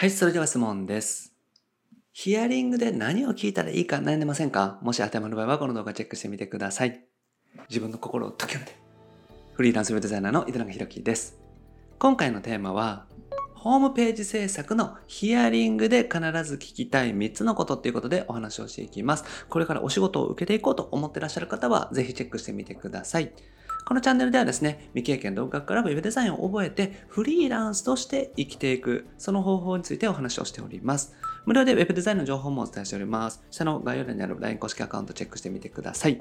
はい、それでは質問です。ヒアリングで何を聞いたらいいか悩んでませんか？もし当てはまる場合はこの動画チェックしてみてください。自分の心を解きめて。フリーランスウェブデザイナーの井戸永宏樹です。今回のテーマは、ホームページ制作のヒアリングで必ず聞きたい3つのことっていうことでお話をしていきます。これからお仕事を受けていこうと思ってらっしゃる方は、ぜひチェックしてみてください。このチャンネルではですね、未経験独学からウェブデザインを覚えてフリーランスとして生きていく、その方法についてお話をしております。無料で Web デザインの情報もお伝えしております。下の概要欄にある LINE 公式アカウントチェックしてみてください。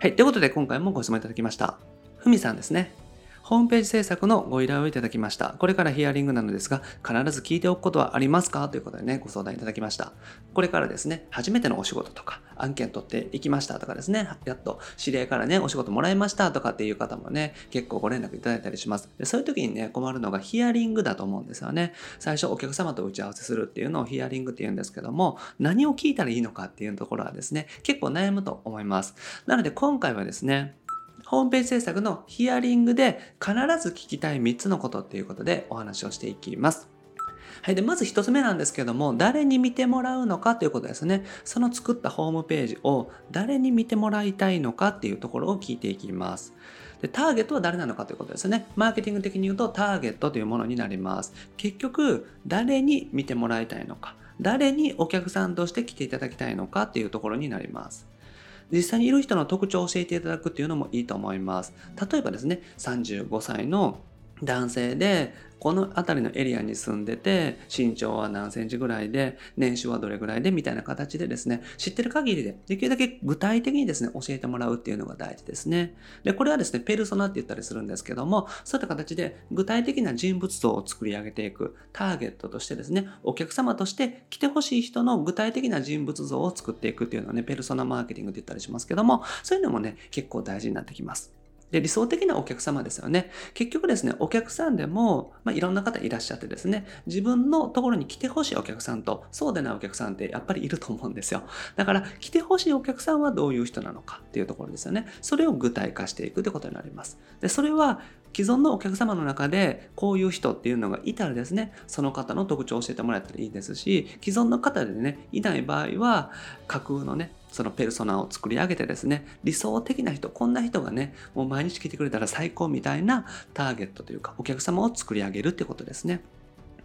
はい、ということで今回もご質問いただきました。ふみさんですね。ホームページ制作のご依頼をいただきました。これからヒアリングなのですが、必ず聞いておくことはありますか？ということでね、ご相談いただきました。これからですね、初めてのお仕事とか、案件取っていきましたとかですね、やっと知り合いからね、お仕事もらいましたとかっていう方もね、結構ご連絡いただいたりします。でそういう時にね、困るのがヒアリングだと思うんですよね。最初お客様と打ち合わせするっていうのをヒアリングって言うんですけども、何を聞いたらいいのかっていうところはですね、結構悩むと思います。なので今回はですね、ホームページ制作のヒアリングで必ず聞きたい3つのことっていうことでお話をしていきます。はい。で、まず1つ目なんですけども、誰に見てもらうのかということですね。その作ったホームページを誰に見てもらいたいのかっていうところを聞いていきます。で、ターゲットは誰なのかということですね。マーケティング的に言うとターゲットというものになります。結局、誰に見てもらいたいのか、誰にお客さんとして来ていただきたいのかっていうところになります。実際にいる人の特徴を教えていただくっていうのもいいと思います。例えばですね、35歳の男性で、この辺りのエリアに住んでて、身長は何センチぐらいで、年収はどれぐらいで、みたいな形でですね、知ってる限りで、できるだけ具体的にですね、教えてもらうっていうのが大事ですね。で、これはですね、ペルソナって言ったりするんですけども、そういった形で具体的な人物像を作り上げていく、ターゲットとしてですね、お客様として来てほしい人の具体的な人物像を作っていくっていうのはね、ペルソナマーケティングって言ったりしますけども、そういうのもね、結構大事になってきます。で、理想的なお客様ですよね。結局ですね、お客さんでも、まあ、いろんな方いらっしゃってですね、自分のところに来てほしいお客さんと、そうでないお客さんってやっぱりいると思うんですよ。だから、来てほしいお客さんはどういう人なのかっていうところですよね。それを具体化していくってことになります。で、それは、既存のお客様の中でこういう人っていうのがいたらですね、その方の特徴を教えてもらえたらいいですし、既存の方でね、いない場合は、架空のね、そのペルソナを作り上げてですね、理想的な人、こんな人がね、もう毎日来てくれたら最高みたいなターゲットというか、お客様を作り上げるってことですね。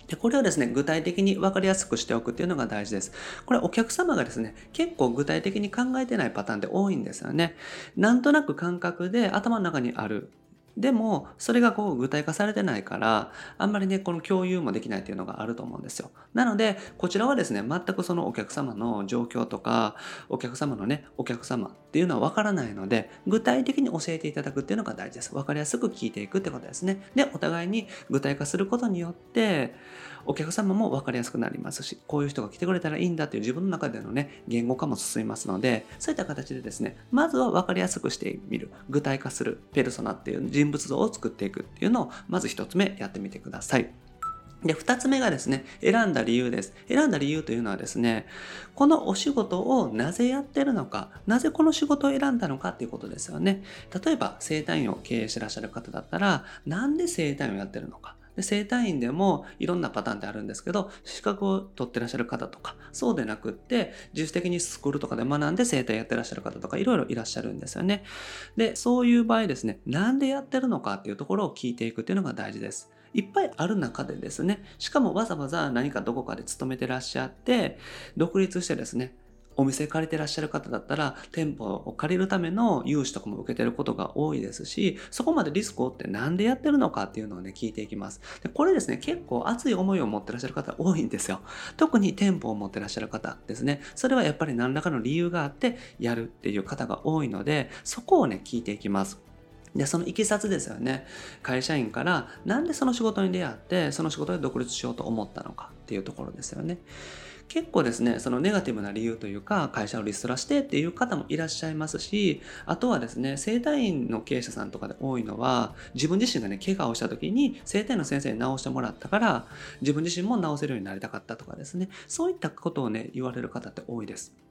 で、これをですね、具体的に分かりやすくしておくっていうのが大事です。これお客様がですね、結構具体的に考えてないパターンって多いんですよね。なんとなく感覚で頭の中にある。でも、それがこう具体化されてないから、あんまりね、この共有もできないっていうのがあると思うんですよ。なので、こちらはですね、全くそのお客様の状況とか、お客様のね、お客様っていうのはわからないので、具体的に教えていただくっていうのが大事です。わかりやすく聞いていくってことですね。で、お互いに具体化することによって、お客様も分かりやすくなりますし、こういう人が来てくれたらいいんだっていう自分の中でのね、言語化も進みますので、そういった形でですね、まずは分かりやすくしてみる、具体化する、ペルソナっていう人人物像を作っていくっていうのを、まず一つ目やってみてください。で、二つ目がですね、選んだ理由です。選んだ理由というのはですね、このお仕事をなぜやってるのか、なぜこの仕事を選んだのかっていうことですよね。例えば、整体院を経営してらっしゃる方だったら、なんで整体院をやってるのか。で整体院でもいろんなパターンってあるんですけど、資格を取ってらっしゃる方とか、そうでなくって、自主的にスクールとかで学んで整体やってらっしゃる方とか、いろいろいらっしゃるんですよね。で、そういう場合ですね、なんでやってるのかっていうところを聞いていくっていうのが大事です。いっぱいある中でですね、しかもわざわざ何かどこかで勤めてらっしゃって、独立してですね、お店借りてらっしゃる方だったら、店舗を借りるための融資とかも受けてることが多いですし、そこまでリスクを負ってなんでやってるのかっていうのをね、聞いていきます。でこれですね、結構熱い思いを持ってらっしゃる方多いんですよ。特に店舗を持ってらっしゃる方ですね。それはやっぱり何らかの理由があってやるっていう方が多いので、そこをね、聞いていきます。で、そのいきさつですよね。会社員からなんでその仕事に出会って、その仕事で独立しようと思ったのかっていうところですよね。結構ですね、そのネガティブな理由というか、会社をリストラしてっていう方もいらっしゃいますし、あとはですね、整体院の経営者さんとかで多いのは、自分自身がね、怪我をした時に整体の先生に治してもらったから、自分自身も治せるようになりたかったとかですね、そういったことをね、言われる方って多いです。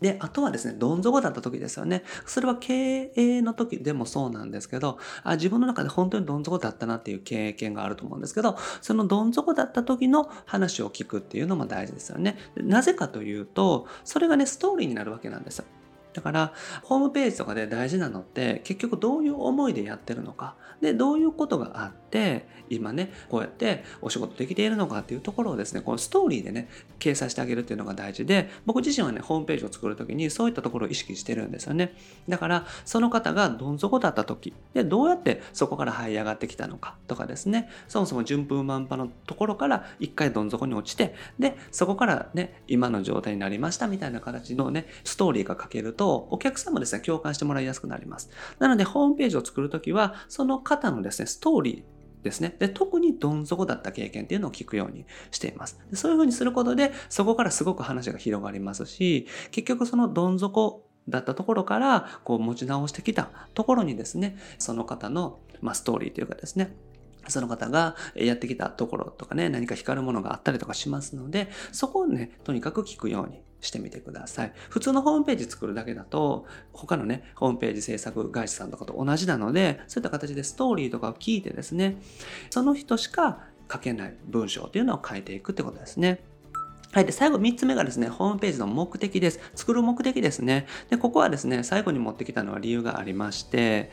で、あとはですね、どん底だった時ですよね。それは経営の時でもそうなんですけど、あ自分の中で本当にどん底だったなっていう経験があると思うんですけど、そのどん底だった時の話を聞くっていうのも大事ですよね。なぜかというと、それがね、ストーリーになるわけなんですよ。だから、ホームページとかで大事なのって、結局どういう思いでやってるのか。で、どういうことがあって、今ね、こうやってお仕事できているのかっていうところをですね、このストーリーでね、掲載してあげるっていうのが大事で、僕自身はね、ホームページを作るときにそういったところを意識してるんですよね。だから、その方がどん底だった時、で、どうやってそこから這い上がってきたのかとかですね、そもそも順風満帆のところから一回どん底に落ちて、で、そこからね、今の状態になりましたみたいな形のね、ストーリーが書けると、お客さんもですね、共感してもらいやすくなります。なので、ホームページを作るときは、その方のですね、ストーリーですね。で、特にどん底だった経験っていうのを聞くようにしています。でそういうふうにすることで、そこからすごく話が広がりますし、結局そのどん底だったところから、こう持ち直してきたところにですね、その方の、まあ、ストーリーというかですね、その方がやってきたところとかね、何か光るものがあったりとかしますので、そこをね、とにかく聞くようにしてみてください。普通のホームページ作るだけだと、他のね、ホームページ制作会社さんとかと同じなので、そういった形でストーリーとかを聞いてですね、その人しか書けない文章っていうのを書いていくってことですね。はい。で、最後3つ目がですね、ホームページの目的です。作る目的ですね。で、ここはですね、最後に持ってきたのは理由がありまして、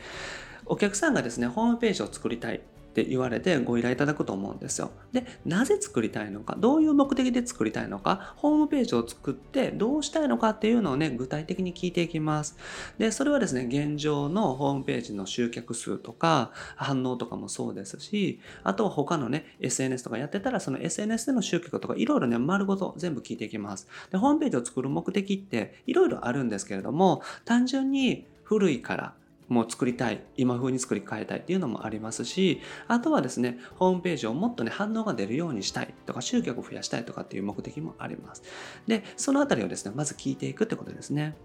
お客さんがですね、ホームページを作りたい。って言われてご依頼いただくと思うんですよ。で、なぜ作りたいのか、どういう目的で作りたいのか、ホームページを作ってどうしたいのかっていうのをね、具体的に聞いていきます。で、それはですね、現状のホームページの集客数とか反応とかもそうですし、あとは他のね、SNS とかやってたら、その SNS での集客とかいろいろね、丸ごと全部聞いていきます。で、ホームページを作る目的っていろいろあるんですけれども、単純に古いからもう作りたい、今風に作り変えたいっていうのもありますし、あとはですね、ホームページをもっとね、反応が出るようにしたいとか、集客を増やしたいとかっていう目的もあります。で、そのあたりをですね、まず聞いていくってことですね。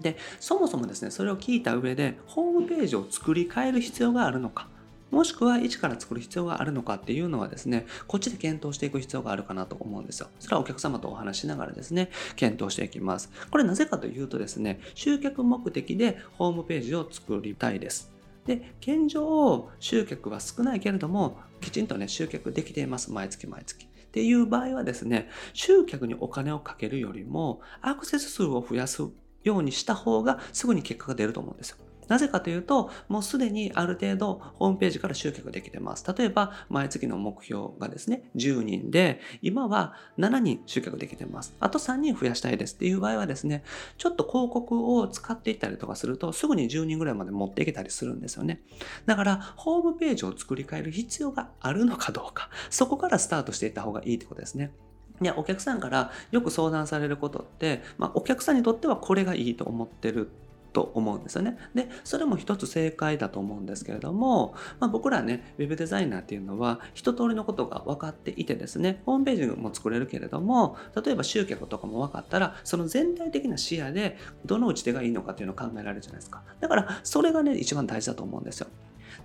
で、そもそもですね、それを聞いた上で、ホームページを作り変える必要があるのか。もしくは一から作る必要があるのかっていうのはですね、こっちで検討していく必要があるかなと思うんですよ。それはお客様とお話しながらですね、検討していきます。これなぜかというとですね、集客目的でホームページを作りたいです。で、現状、集客は少ないけれども、きちんとね、集客できています。毎月毎月。っていう場合はですね、集客にお金をかけるよりも、アクセス数を増やすようにした方がすぐに結果が出ると思うんですよ。なぜかというと、もうすでにある程度ホームページから集客できてます。例えば、毎月の目標がですね、10人で、今は7人集客できてます。あと3人増やしたいですっていう場合はですね、ちょっと広告を使っていったりとかすると、すぐに10人ぐらいまで持っていけたりするんですよね。だから、ホームページを作り変える必要があるのかどうか、そこからスタートしていった方がいいってことですね。いや、お客さんからよく相談されることって、まあ、お客さんにとってはこれがいいと思ってると思うんですよね。で、それも一つ正解だと思うんですけれども、まあ、僕らね、ウェブデザイナーっていうのは一通りのことが分かっていてですね、ホームページも作れるけれども、例えば集客とかも分かったら、その全体的な視野でどの打ち手がいいのかっていうのを考えられるじゃないですか。だから、それがね、一番大事だと思うんですよ。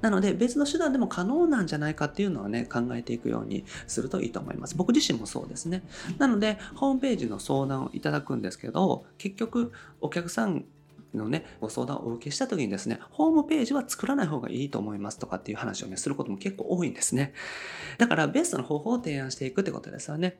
なので別の手段でも可能なんじゃないかっていうのはね、考えていくようにするといいと思います。僕自身もそうですね。なので、ホームページの相談をいただくんですけど、結局お客さんのね、ご相談をお受けした時にですね、ホームページは作らない方がいいと思いますとかっていう話をね、することも結構多いんですね。だからベストの方法を提案していくってことですよね。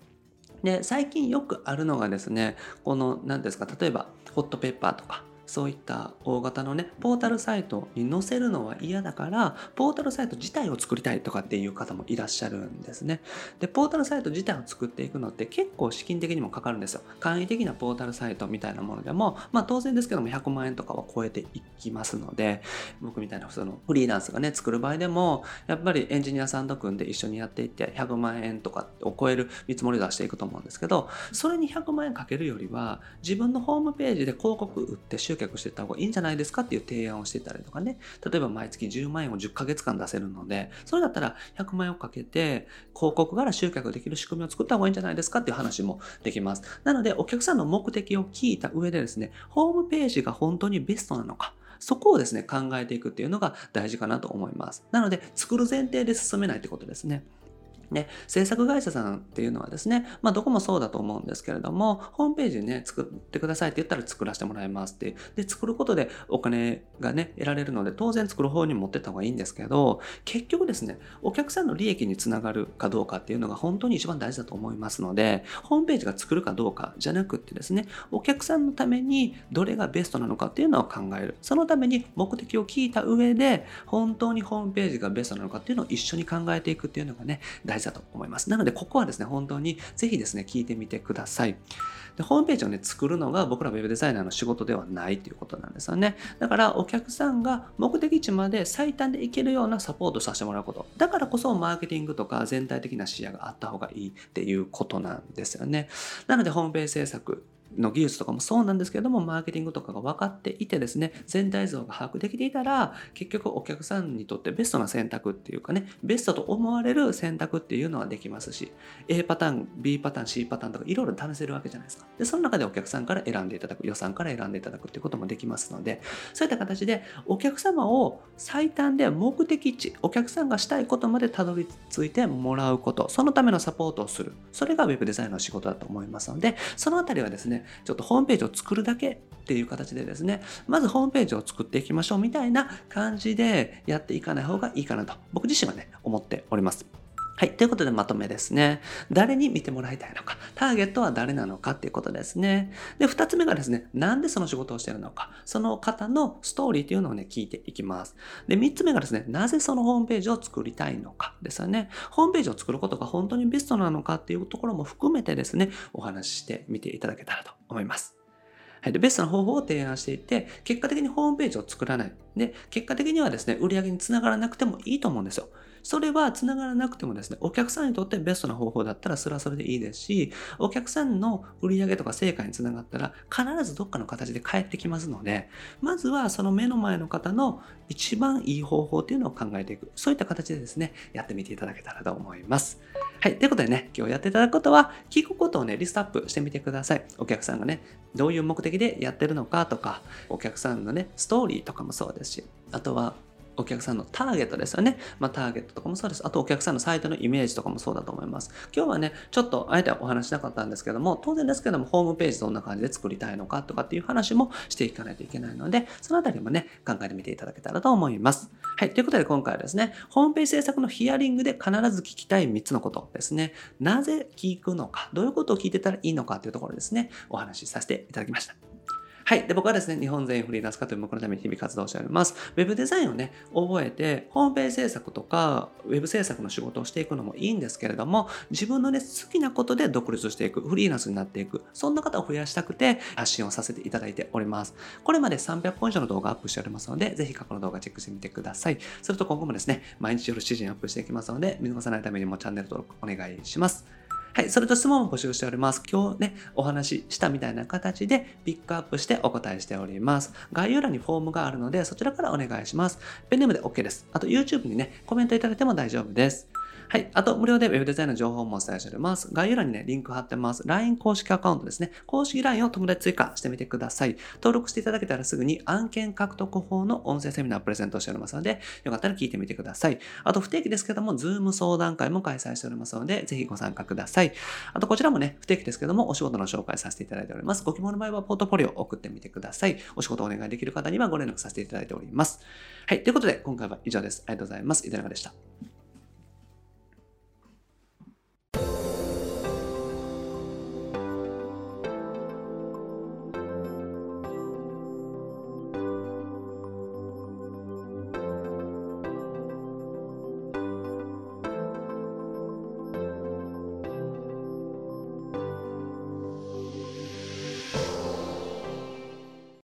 で、最近よくあるのがですね、この、何ですか、例えば、ホットペッパーとか、そういった大型のね、ポータルサイトに載せるのは嫌だから、ポータルサイト自体を作りたいとかっていう方もいらっしゃるんですね。で、ポータルサイト自体を作っていくのって結構資金的にもかかるんですよ。簡易的なポータルサイトみたいなものでも、まあ当然ですけども100万円とかは超えていきますので、僕みたいな普通のフリーランスがね、作る場合でも、やっぱりエンジニアさんと組んで一緒にやっていって100万円とかを超える見積もり出していくと思うんですけど、それに100万円かけるよりは、自分のホームページで広告売って集客していった方がいいんじゃないですかっていう提案をしてたりとかね。例えば毎月10万円を10ヶ月間出せるので、それだったら100万円をかけて広告から集客できる仕組みを作った方がいいんじゃないですかっていう話もできます。なのでお客さんの目的を聞いた上でですね、ホームページが本当にベストなのか、そこをですね、考えていくっていうのが大事かなと思います。なので、作る前提で進めないってことですね。ね、制作会社さんっていうのはですね、まあどこもそうだと思うんですけれども、ホームページね、作ってくださいって言ったら作らせてもらいますっていうで、作ることでお金がね、得られるので、当然作る方に持ってった方がいいんですけど、結局ですね、お客さんの利益につながるかどうかっていうのが本当に一番大事だと思いますので、ホームページが作るかどうかじゃなくってですね、お客さんのためにどれがベストなのかっていうのを考える。そのために目的を聞いた上で、本当にホームページがベストなのかっていうのを一緒に考えていくっていうのがね、大事だと思います。なので、ここはですね、本当にぜひですね、聞いてみてください。でホームページをね、作るのが僕ら web デザイナーの仕事ではないということなんですよね。だからお客さんが目的地まで最短で行けるようなサポートさせてもらうこと。だからこそマーケティングとか全体的な視野があった方がいいっていうことなんですよね。なのでホームページ制作、の技術とかもそうなんですけれども、マーケティングとかが分かっていてですね、全体像が把握できていたら、結局お客さんにとってベストな選択っていうかね、ベストと思われる選択っていうのはできますし、A パターン、B パターン、C パターンとかいろいろ試せるわけじゃないですか。で、その中でお客さんから選んでいただく、予算から選んでいただくっていうこともできますので、そういった形でお客様を最短で目的地、お客さんがしたいことまでたどり着いてもらうこと、そのためのサポートをする。それが Web デザインの仕事だと思いますので、そのあたりはですね、ちょっとホームページを作るだけっていう形でですね、まずホームページを作っていきましょうみたいな感じでやっていかない方がいいかなと、僕自身はね、思っております。はい。ということでまとめですね。誰に見てもらいたいのか。ターゲットは誰なのかっていうことですね。で、二つ目がですね、なんでその仕事をしてるのか。その方のストーリーっていうのをね、聞いていきます。で、三つ目がですね、なぜそのホームページを作りたいのかですよね。ホームページを作ることが本当にベストなのかっていうところも含めてですね、お話ししてみていただけたらと思います。はい、でベストな方法を提案していて、結果的にホームページを作らない。で、結果的にはですね、売り上げにつながらなくてもいいと思うんですよ。それは繋がらなくてもですね、お客さんにとってベストな方法だったらそれはそれでいいですし、お客さんの売り上げとか成果につながったら必ずどっかの形で返ってきますので、まずはその目の前の方の一番いい方法っていうのを考えていく。そういった形でですね、やってみていただけたらと思います。はい。ということでね、今日やっていただくことは、聞くことをね、リストアップしてみてください。お客さんがね、どういう目的でやってるのかとか、お客さんのね、ストーリーとかもそうですし、あとは、お客さんのターゲットですよね。まあ、ターゲットとかもそうです。あとお客さんのサイトのイメージとかもそうだと思います。今日はね、ちょっとあえてお話しなかったんですけども、当然ですけども、ホームページどんな感じで作りたいのかとかっていう話もしていかないといけないので、そのあたりもね、考えてみていただけたらと思います。はい。ということで今回はですね、ホームページ制作のヒアリングで必ず聞きたい3つのことですね。なぜ聞くのか、どういうことを聞いてたらいいのかというところですね、お話しさせていただきました。はい。で、僕はですね、日本全員フリーランス化という目のために日々活動しております。ウェブデザインをね、覚えて、ホームページ制作とか、ウェブ制作の仕事をしていくのもいいんですけれども、自分のね、好きなことで独立していく、フリーランスになっていく、そんな方を増やしたくて発信をさせていただいております。これまで300本以上の動画アップしておりますので、ぜひ過去の動画チェックしてみてください。それと今後もですね、毎日夜7時にアップしていきますので、見逃さないためにもチャンネル登録お願いします。はい、それと質問を募集しております。今日ね、お話ししたみたいな形でピックアップしてお答えしております。概要欄にフォームがあるので、そちらからお願いします。ペンネームで OK です。あと YouTube にね、コメントいただいても大丈夫です。はい。あと、無料で Web デザインの情報もお伝えしております。概要欄にね、リンク貼ってます。LINE 公式アカウントですね。公式 LINE を友達追加してみてください。登録していただけたらすぐに案件獲得法の音声セミナープレゼントしておりますので、よかったら聞いてみてください。あと、不定期ですけども、Zoom 相談会も開催しておりますので、ぜひご参加ください。あと、こちらもね、不定期ですけども、お仕事の紹介させていただいております。ご希望の場合は、ポートフォリオを送ってみてください。お仕事お願いできる方にはご連絡させていただいております。はい。ということで、今回は以上です。ありがとうございます。いただかでした。